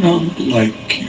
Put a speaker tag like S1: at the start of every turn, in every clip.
S1: like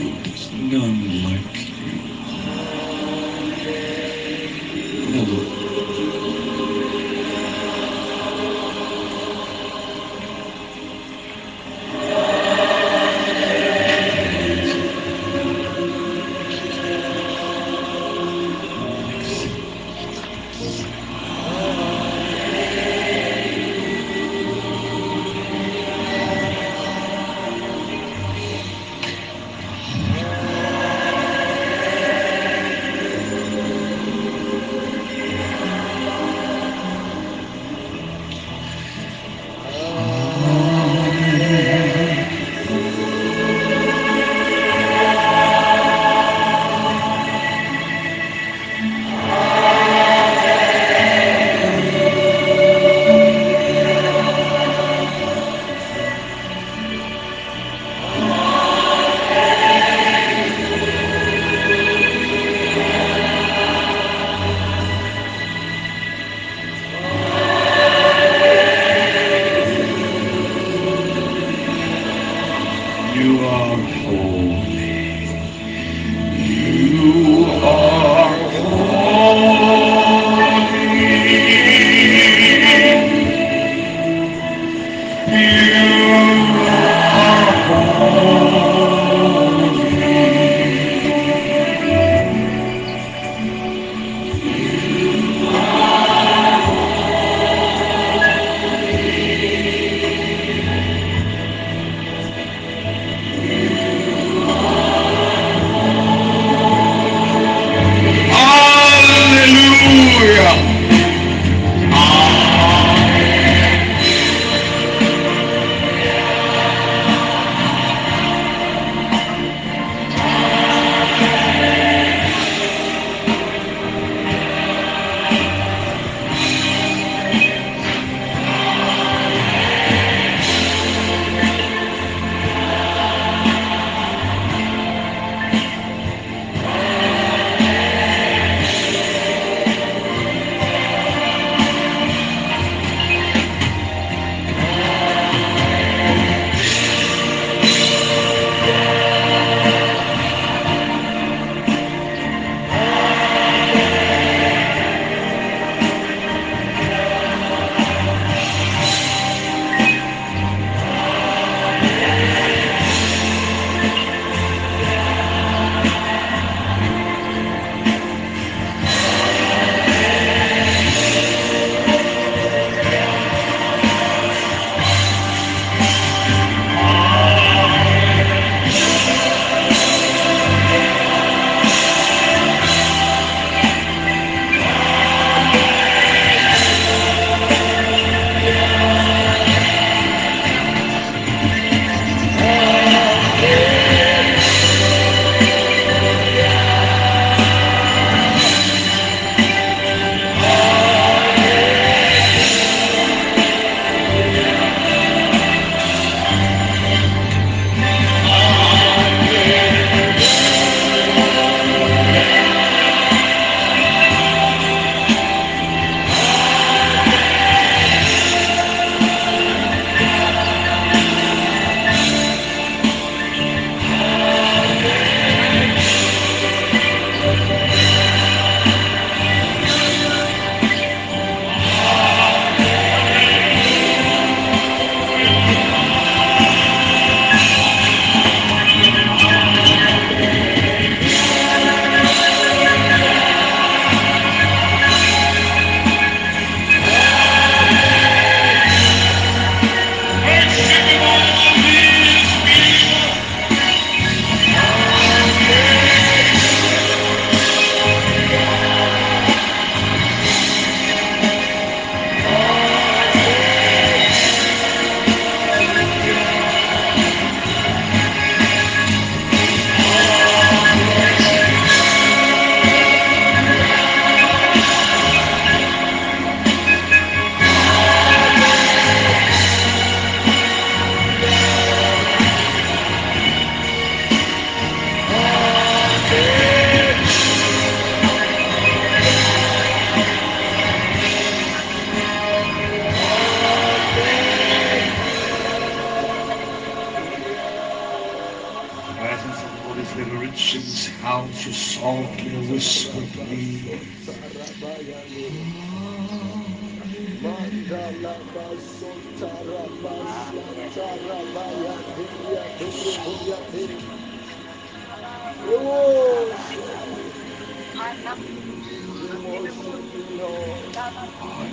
S2: your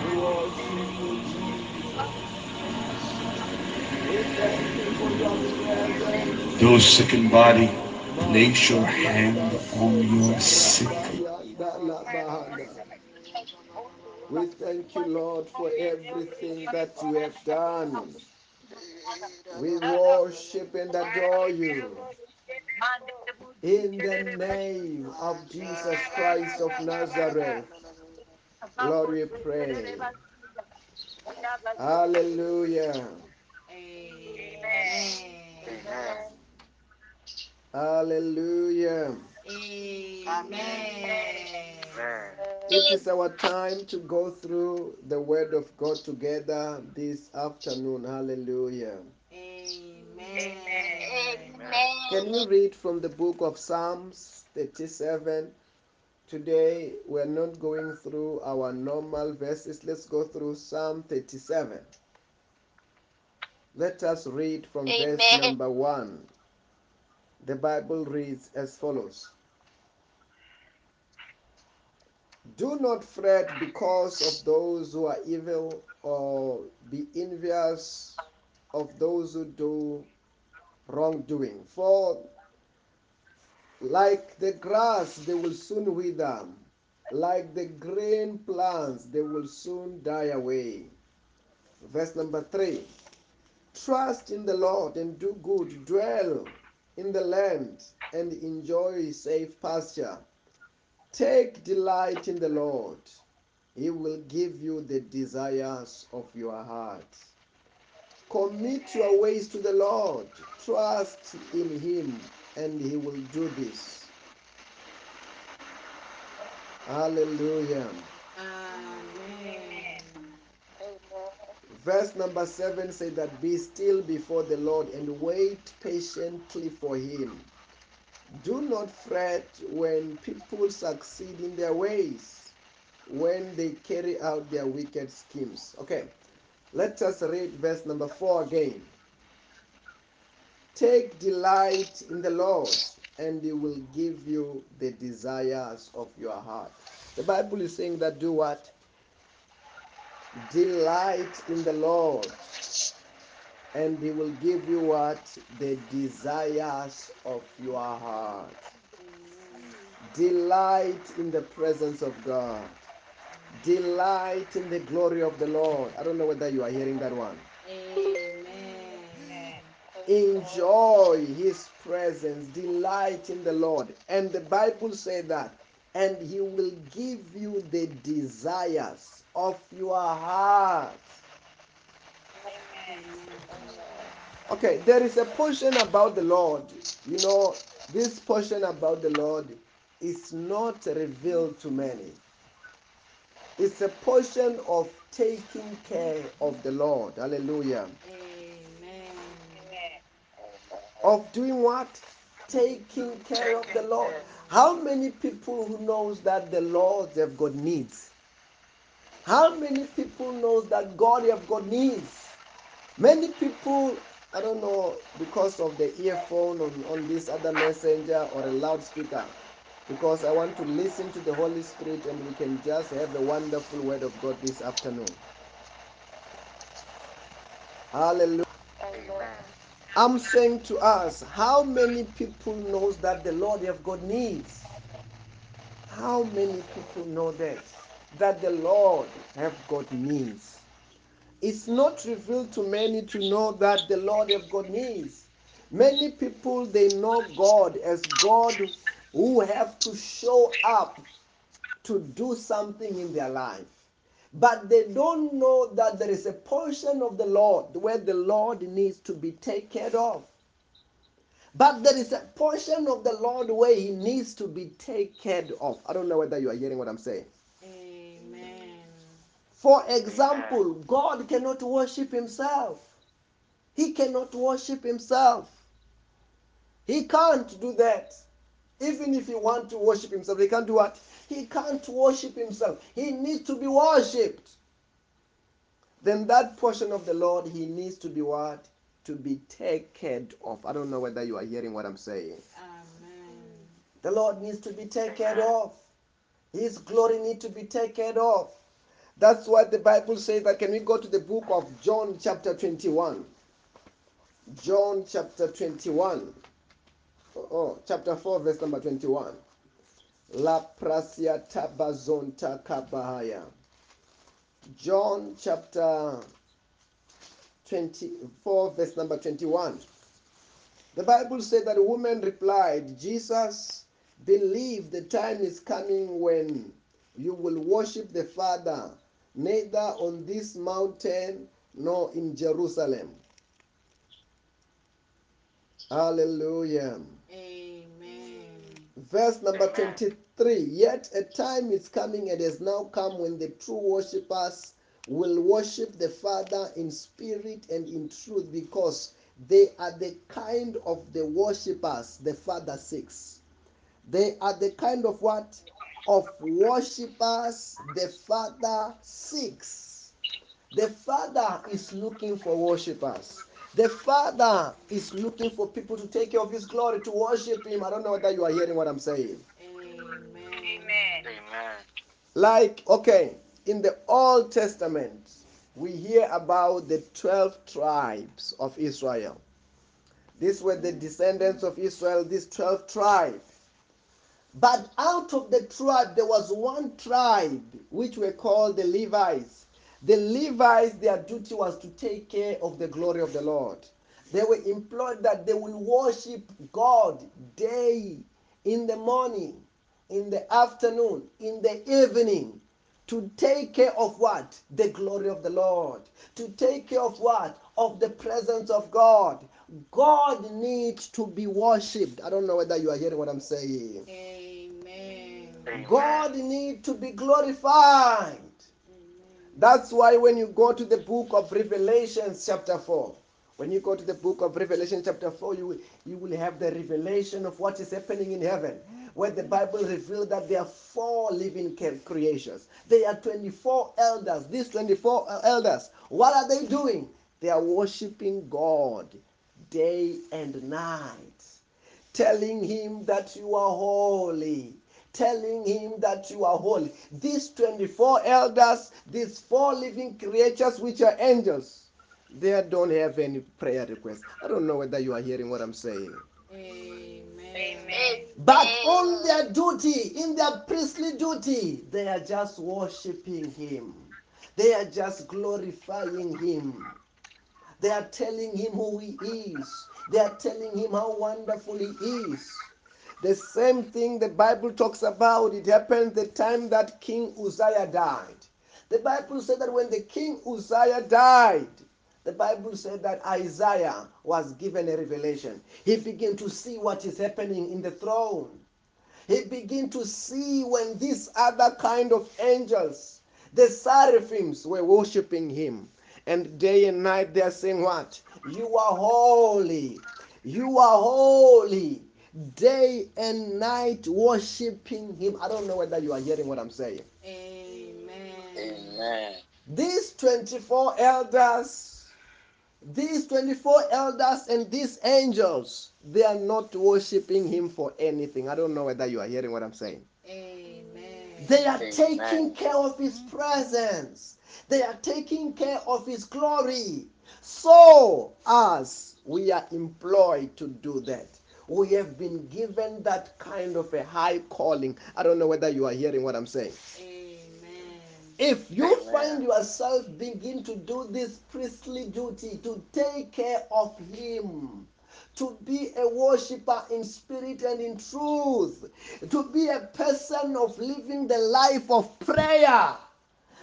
S2: presence.
S1: Those sick in body, place your hand on your sick.
S2: We thank you, Lord, for everything that you have done. We worship and adore you. In the name of Jesus Christ of Nazareth, Lord, we pray. Hallelujah. Amen. Hallelujah. Amen. It is our time to go through the Word of God together this afternoon. Hallelujah. Amen. Can we read from the book of Psalms 37? Today we're not going through our normal verses. Let's go through Psalm 37. Let us read from verse number 1. The Bible reads as follows Do not fret because of those who are evil, or be envious of those who do wrongdoing. For like the grass, they will soon wither, like the green plants, they will soon die away. Verse number 3 Trust in the Lord and do good, dwell in the land and enjoy safe pasture. Take delight in the Lord, He will give you the desires of your heart. Commit your ways to the Lord, trust in Him, and He will do this. Hallelujah. Amen. Verse number 7 says that be still before the Lord and wait patiently for Him. Do not fret when people succeed in their ways, when they carry out their wicked schemes. Okay, let us read verse number 4 again. Take delight in the Lord, and He will give you the desires of your heart. The Bible is saying that do what? Delight in the Lord, and He will give you what? The desires of your heart. Delight in the presence of God. Delight in the glory of the Lord. I don't know whether you are hearing that one. Enjoy His presence. Delight in the Lord. And the Bible said that. And He will give you the desires of your heart. Okay, there is a portion about the Lord. You know, this portion about the Lord is not revealed to many. It's a portion of taking care of the Lord. Hallelujah. Of doing what? Taking care of the Lord. How many people who knows that the Lord have got needs? How many people knows that God have got needs? Many people, I don't know, because of the earphone on, on this other messenger or a loudspeaker, because I want to listen to the Holy Spirit and we can just have a wonderful word of God this afternoon. Hallelujah. I'm saying to us, how many people knows that the Lord have got needs? How many people know that? That the Lord have got needs. It's not revealed to many to know that the Lord have got needs. Many people they know God as God who have to show up to do something in their life. But they don't know that there is a portion of the Lord where the Lord needs to be taken care of. But there is a portion of the Lord where He needs to be taken care of. I don't know whether you are hearing what I'm saying. Amen. For example, God cannot worship Himself. He cannot worship Himself. He can't do that. Even if he want to worship himself, he can't do what? He can't worship himself. He needs to be worshipped. Then that portion of the Lord, he needs to be what? To be taken of. I don't know whether you are hearing what I'm saying.
S3: Amen.
S2: The Lord needs to be taken uh-huh. of. His glory needs to be taken of. That's what the Bible says. That can we go to the book of John, chapter 21? John, chapter 21. Oh, chapter 4, verse number 21. La prasia tabazonta kabahaya. John chapter 24, verse number 21. The Bible said that a woman replied, Jesus, believe the time is coming when you will worship the Father, neither on this mountain nor in Jerusalem. Hallelujah.
S3: Amen.
S2: Verse number 23 Yet a time is coming and has now come when the true worshippers will worship the Father in spirit and in truth because they are the kind of the worshippers the Father seeks. They are the kind of what? Of worshippers the Father seeks. The Father is looking for worshippers. The Father is looking for people to take care of His glory, to worship Him. I don't know whether you are hearing what I'm saying.
S3: Amen.
S4: Amen.
S2: Like, okay, in the Old Testament, we hear about the 12 tribes of Israel. These were the descendants of Israel, these 12 tribes. But out of the tribe, there was one tribe which were called the Levites. The Levites, their duty was to take care of the glory of the Lord. They were employed that they will worship God day in the morning, in the afternoon, in the evening, to take care of what? The glory of the Lord. To take care of what? Of the presence of God. God needs to be worshipped. I don't know whether you are hearing what I'm saying.
S3: Amen.
S4: Amen.
S2: God needs to be glorified. That's why when you go to the book of Revelation, chapter 4, when you go to the book of Revelation, chapter 4, you you will have the revelation of what is happening in heaven, where the Bible reveals that there are four living creations. There are 24 elders. These 24 uh, elders, what are they doing? They are worshiping God day and night telling him that you are holy, telling him that you are holy. These 24 elders, these four living creatures, which are angels, they don't have any prayer requests. I don't know whether you are hearing what I'm saying.
S3: Amen.
S2: But on their duty, in their priestly duty, they are just worshiping him. They are just glorifying him. They are telling him who he is. They are telling him how wonderful he is. The same thing the Bible talks about, it happened the time that King Uzziah died. The Bible said that when the King Uzziah died, the Bible said that Isaiah was given a revelation. He began to see what is happening in the throne. He began to see when these other kind of angels, the seraphims, were worshiping him. And day and night they are saying, What? You are holy. You are holy. Day and night worshiping him. I don't know whether you are hearing what I'm saying.
S3: Amen.
S4: Amen.
S2: These 24 elders, these 24 elders and these angels, they are not worshiping him for anything. I don't know whether you are hearing what I'm saying.
S3: Amen.
S2: They are
S4: Amen.
S2: taking care of his presence. They are taking care of his glory. So, as we are employed to do that, we have been given that kind of a high calling. I don't know whether you are hearing what I'm saying.
S3: Amen.
S2: If you
S4: Amen.
S2: find yourself begin to do this priestly duty to take care of him, to be a worshiper in spirit and in truth, to be a person of living the life of prayer,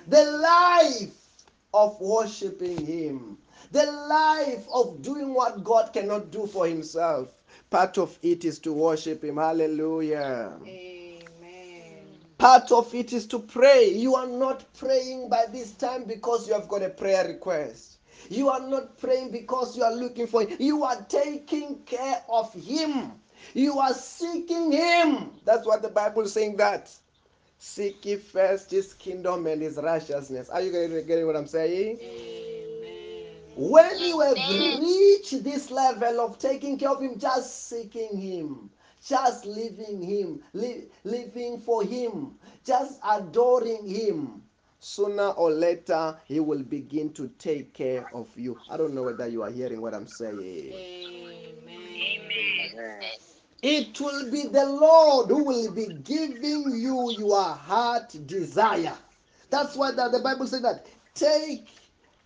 S2: the life of worshiping him, the life of doing what God cannot do for himself. Part of it is to worship him. Hallelujah.
S3: Amen.
S2: Part of it is to pray. You are not praying by this time because you have got a prayer request. You are not praying because you are looking for Him. You are taking care of Him. You are seeking Him. That's what the Bible is saying that. Seek ye first His kingdom and His righteousness. Are you getting, what I'm saying?
S3: Amen.
S2: When you have reached this level of taking care of Him, just seeking Him, just living Him, li- living for Him, just adoring Him, sooner or later He will begin to take care of you. I don't know whether you are hearing what I'm saying.
S3: Amen.
S2: It will be the Lord who will be giving you your heart desire. That's why the, the Bible says that take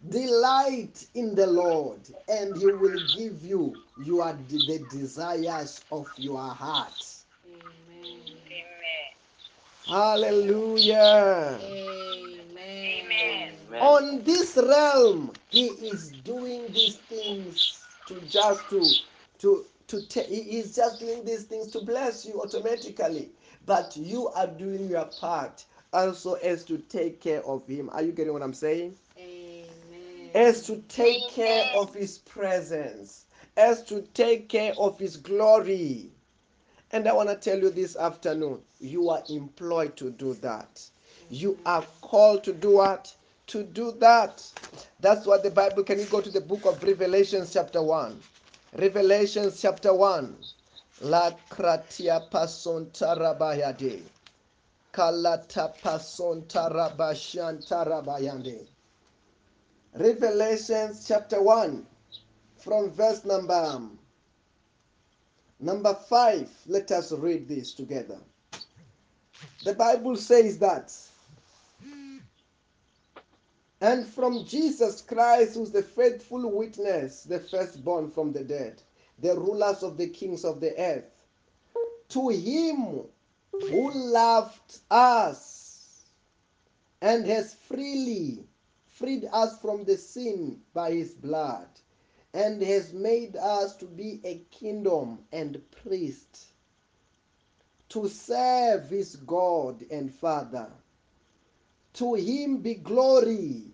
S2: delight in the Lord, and He will give you your the desires of your heart.
S3: Amen.
S2: Hallelujah.
S3: Amen.
S2: On this realm, He is doing these things to just to to to ta- He is just doing these things to bless you automatically. But you are doing your part also as to take care of Him. Are you getting what I'm saying?
S3: Amen.
S2: as to take care of his presence, as to take care of his glory. And I want to tell you this afternoon you are employed to do that. You are called to do what? To do that. That's what the Bible. Can you go to the book of Revelation chapter 1? Revelation chapter 1. La kratia pason tarabayade. Kalata pason tarabashan tarabayande. Revelations chapter 1 from verse number um, number 5 let us read this together. The bible says that and from jesus christ who's the faithful witness the firstborn from the dead the rulers of the kings of the earth to him who loved us and has freely freed us from the sin by his blood and has made us to be a kingdom and priest to serve his God and Father. To him be glory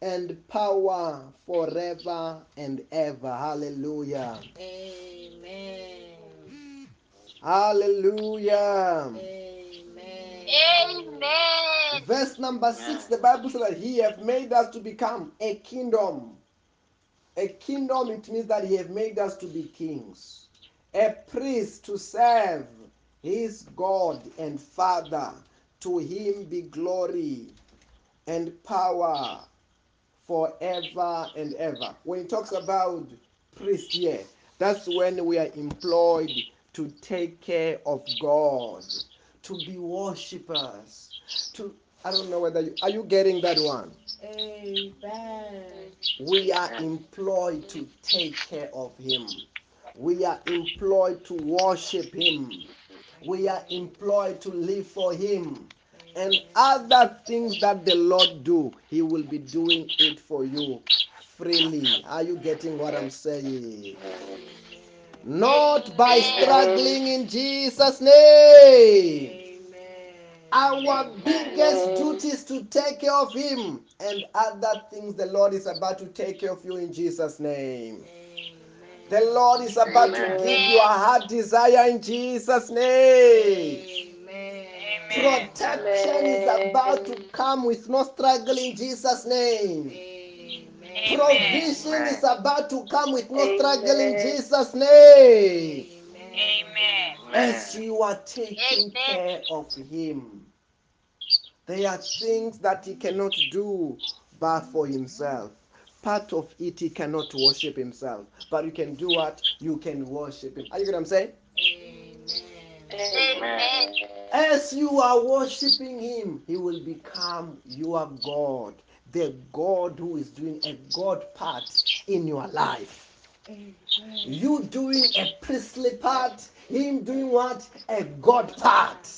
S2: and power forever and ever. Hallelujah.
S3: Amen.
S2: Hallelujah.
S3: Amen. Amen.
S2: Verse number six, the Bible says that he have made us to become a kingdom. A kingdom, it means that he have made us to be kings. A priest to serve his God and Father. To him be glory and power forever and ever. When he talks about priest here, that's when we are employed to take care of God, to be worshippers, to I don't know whether you are you getting that one?
S3: Amen.
S2: We are employed to take care of him. We are employed to worship him. We are employed to live for him. And other things that the Lord do, he will be doing it for you freely. Are you getting what I'm saying? Not by struggling in Jesus' name.
S3: Amen.
S2: Our biggest duty is to take care of Him and other things the Lord is about to take care of you in Jesus' name. The Lord is about to give you a heart desire in Jesus' name.
S3: Amen.
S2: Protection is about to come with no struggle in Jesus' name. Provision is about to come with no struggle in Jesus' name.
S3: Amen.
S2: As you are taking care of Him, there are things that He cannot do but for Himself. Part of it, He cannot worship Himself, but you can do what? You can worship Him. Are you get what I'm saying?
S3: Amen.
S2: As you are worshiping Him, He will become your God, the God who is doing a God part in your life. You doing a priestly part, Him doing what? A God part.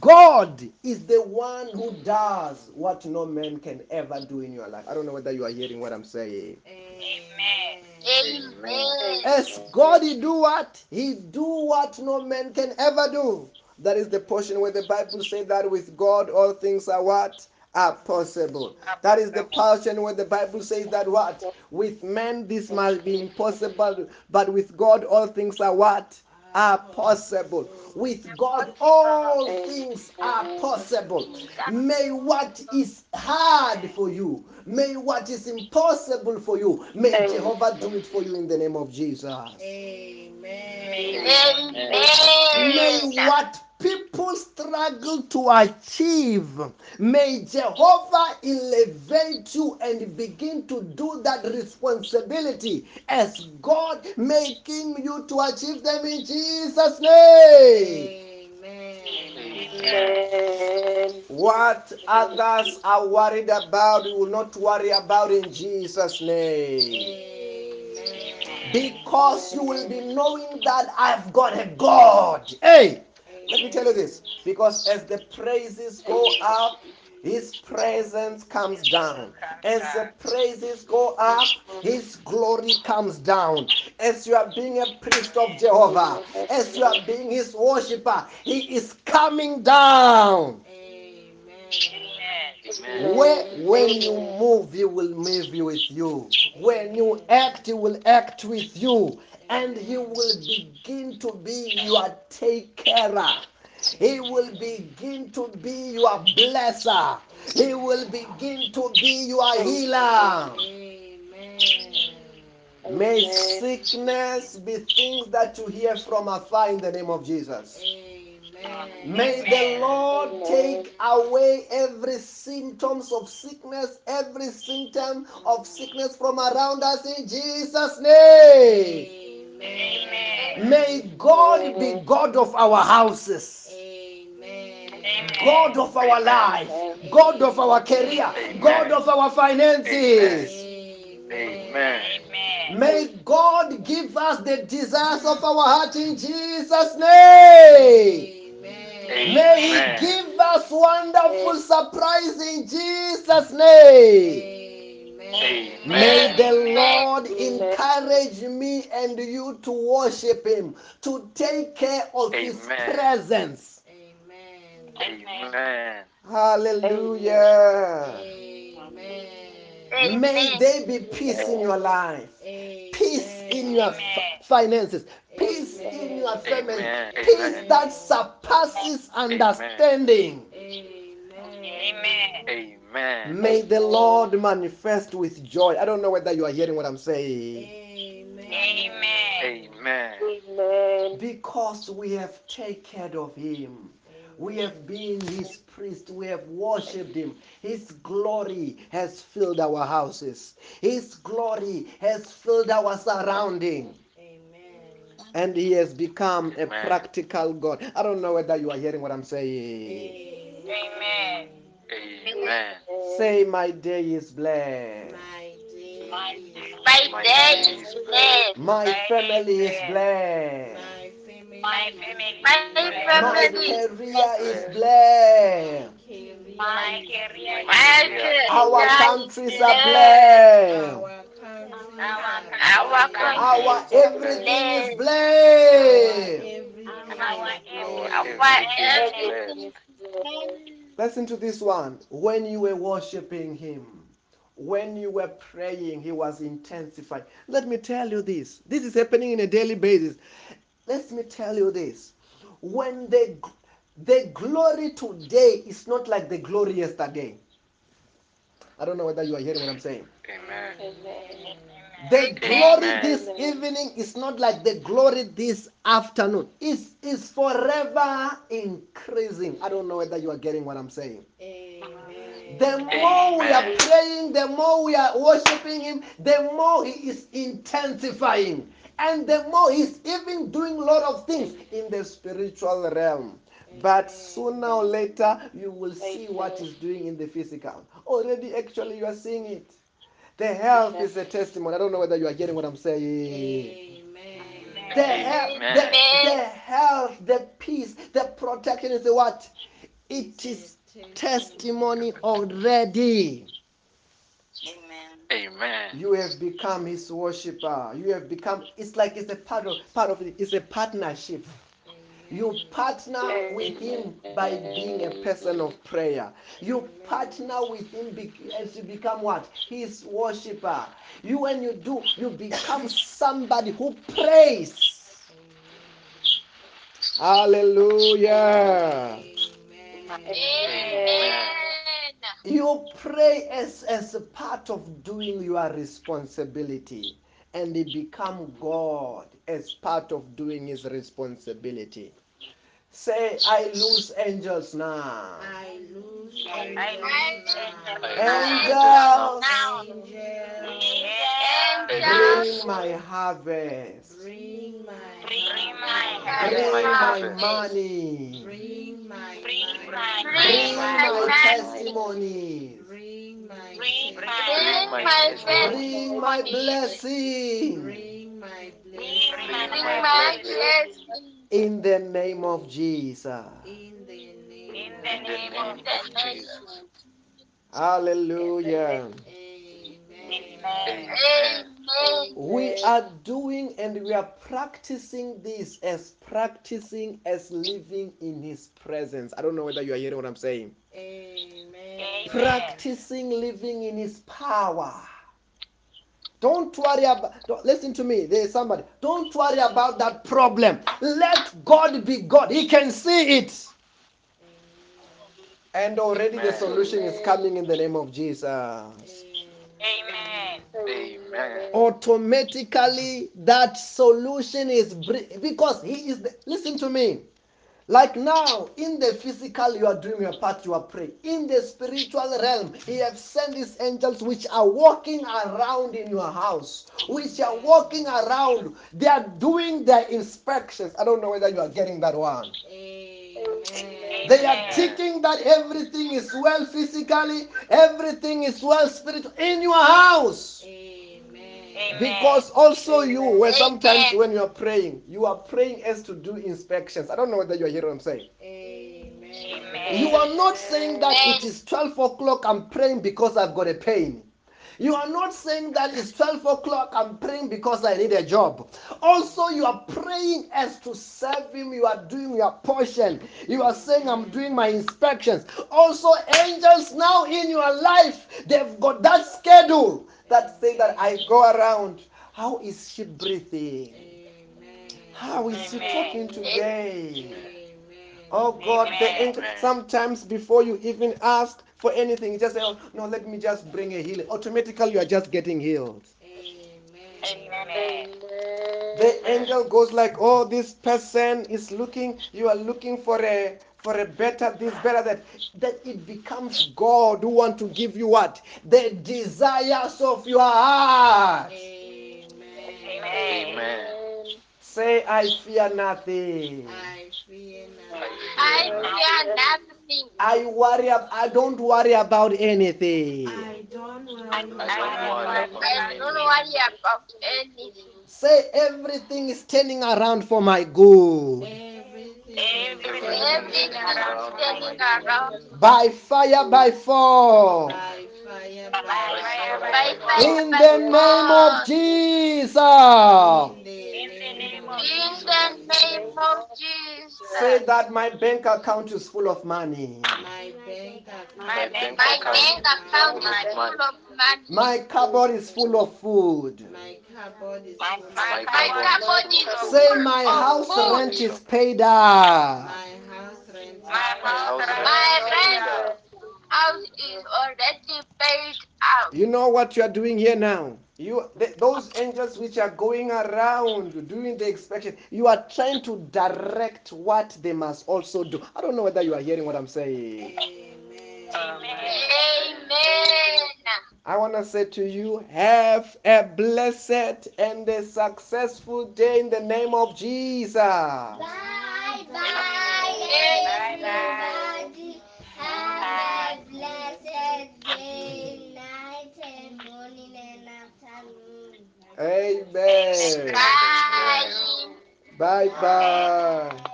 S2: God is the one who does what no man can ever do in your life. I don't know whether you are hearing what I'm saying.
S3: Amen. Amen.
S2: As God, He do what? He do what no man can ever do. That is the portion where the Bible says that with God all things are what? are possible. That is the portion where the Bible says that what? With men this must be impossible, but with God all things are what? Are possible. With God all things are possible. May what is hard for you, may what is impossible for you, may Jehovah do it for you in the name of Jesus.
S3: Amen.
S2: May what struggle to achieve, may Jehovah elevate you and begin to do that responsibility as God making you to achieve them in Jesus' name.
S3: Amen.
S2: What others are worried about, you will not worry about in Jesus' name. Because you will be knowing that I've got a God. Hey, let me tell you this. Because as the praises go up, his presence comes down. As the praises go up, his glory comes down. As you are being a priest of Jehovah, as you are being his worshiper, he is coming down. Where, when you move, he will move with you. When you act, he will act with you. And he will begin to be your take carer. He will begin to be your blesser. He will begin to be your healer. Amen. May sickness be things that you hear from afar in the name of Jesus. Amen. May the Lord take away every symptoms of sickness, every symptom of sickness from around us in Jesus' name. May God be God of our houses. God of our life, God of our career, God of our finances.
S4: Amen.
S2: May God give us the desires of our heart in Jesus' name. May He give us wonderful surprise in Jesus' name. May the Lord encourage me and you to worship Him, to take care of His
S4: Amen.
S2: presence.
S4: Amen.
S2: Hallelujah. May there be peace in your life, peace in your finances, peace in your family, peace that surpasses understanding.
S4: Amen.
S2: May the Lord manifest with joy. I don't know whether you are hearing what I'm saying.
S4: Amen. Amen. Amen.
S2: Because we have taken care of Him. We have been His priest. We have worshipped Him. His glory has filled our houses. His glory has filled our surrounding. Amen. And He has become a practical God. I don't know whether you are hearing what I'm saying.
S4: Amen.
S2: Say, My day is blessed.
S3: My
S4: My day is blessed.
S2: My family is blessed.
S3: My family,
S2: My career is blessed.
S3: My career is
S2: Our countries are blessed.
S3: Our
S2: Our everything is blessed.
S4: Everything is blessed.
S2: Listen to this one. When you were worshiping Him, when you were praying, He was intensified. Let me tell you this. This is happening in a daily basis. Let me tell you this. When the the glory today is not like the glory yesterday. I don't know whether you are hearing what I'm saying.
S4: Amen.
S2: The glory
S4: Amen.
S2: this evening is not like the glory this afternoon. It's, it's forever increasing. I don't know whether you are getting what I'm saying. The more we are praying, the more we are worshiping Him, the more He is intensifying. And the more He's even doing a lot of things in the spiritual realm. But sooner or later, you will see what He's doing in the physical. Already, actually, you are seeing it. The health is a testimony. I don't know whether you are getting what I'm saying. The, health, the, the health, the peace, the protection is what? It is testimony already.
S4: Amen.
S2: You have become his worshipper. You have become it's like it's a part of part of it. It's a partnership. You partner with him by being a person of prayer. You partner with him as you become what? His worshiper. You, when you do, you become somebody who prays. Hallelujah.
S4: Amen.
S2: You pray as, as a part of doing your responsibility, and they become God as part of doing his responsibility. Say, I lose angels now.
S3: I lose
S4: I
S2: Angels,
S3: Angels,
S2: bring my harvest.
S3: bring my
S4: Bring
S3: harvest.
S4: my
S2: Bring my
S4: harvest.
S2: money.
S3: Bring my
S4: Bring
S3: money.
S4: my
S2: Bring my
S4: money.
S2: testimonies.
S3: Bring my
S4: Bring
S3: testimony.
S4: my
S2: Bring my blessing.
S3: Bring my
S4: Bring
S3: blessing.
S4: my blessing.
S2: In the name of Jesus.
S3: In the name
S4: In
S3: of
S4: the name of Jesus.
S2: Hallelujah.
S3: Amen.
S4: Amen.
S2: We are doing and we are practicing this as practicing as living in His presence. I don't know whether you are hearing what I'm saying.
S3: Amen.
S2: Practicing living in His power. Don't worry about, don't, listen to me. There is somebody. Don't worry about that problem. Let God be God. He can see it. And already the solution is coming in the name of Jesus.
S4: Amen. Amen.
S2: automatically that solution is because he is the, listen to me like now in the physical you are doing your part you are praying in the spiritual realm he have sent his angels which are walking around in your house which are walking around they are doing their inspections i don't know whether you are getting that one
S3: Amen.
S2: they are checking that everything is well physically everything is well spiritual in your house
S3: Amen.
S2: Because also you, where sometimes
S4: Amen.
S2: when you are praying, you are praying as to do inspections. I don't know whether you are hearing what I'm saying.
S3: Amen.
S2: You are not saying that it is 12 o'clock, I'm praying because I've got a pain. You are not saying that it's 12 o'clock, I'm praying because I need a job. Also, you are praying as to serve Him, you are doing your portion. You are saying, I'm doing my inspections. Also, angels now in your life, they've got that schedule that say that I go around. How is she breathing?
S3: Amen.
S2: How is she talking today?
S3: Amen.
S2: Oh God, the angel. Sometimes before you even ask for anything, you just say, "Oh no, let me just bring a healing." Automatically, you are just getting healed.
S3: Amen.
S4: Amen.
S2: The angel goes like, "Oh, this person is looking. You are looking for a for a better this, better that." That it becomes God who want to give you what the desires of your heart.
S3: Amen.
S4: Amen.
S2: Say, "I fear nothing."
S3: I fear nothing.
S4: I fear nothing.
S2: I worry. I don't worry about anything.
S3: I don't worry
S4: I don't
S3: about
S4: worry
S3: anything.
S4: I don't worry about anything.
S2: Say everything is turning around for my good.
S3: Everything
S4: Everything
S3: is
S4: is around.
S2: By fire, by force.
S3: by fire,
S4: By
S3: by
S4: fire,
S3: fire.
S4: by fire,
S2: In the name of. Jesus.
S3: In the name
S4: name
S3: of
S4: of name of Jesus.
S2: Say that my bank account is full of money.
S3: my bank account.
S4: My bank account is full of money.
S2: My cupboard is full of food.
S3: My cupboard is
S4: My,
S3: full
S4: cupboard is full
S2: Say my house
S4: food.
S2: rent is paid up.
S3: My house rent.
S4: My house rent, my house is already paid out.
S2: You know what you are doing here now? You th- those angels which are going around doing the inspection, you are trying to direct what they must also do. I don't know whether you are hearing what I'm saying.
S3: Amen.
S4: Amen.
S2: I want to say to you, have a blessed and a successful day in the name of Jesus.
S5: Bye bye, everybody. Have a blessed day, night, and morning and afternoon.
S2: Amen.
S4: Bye.
S2: Bye bye.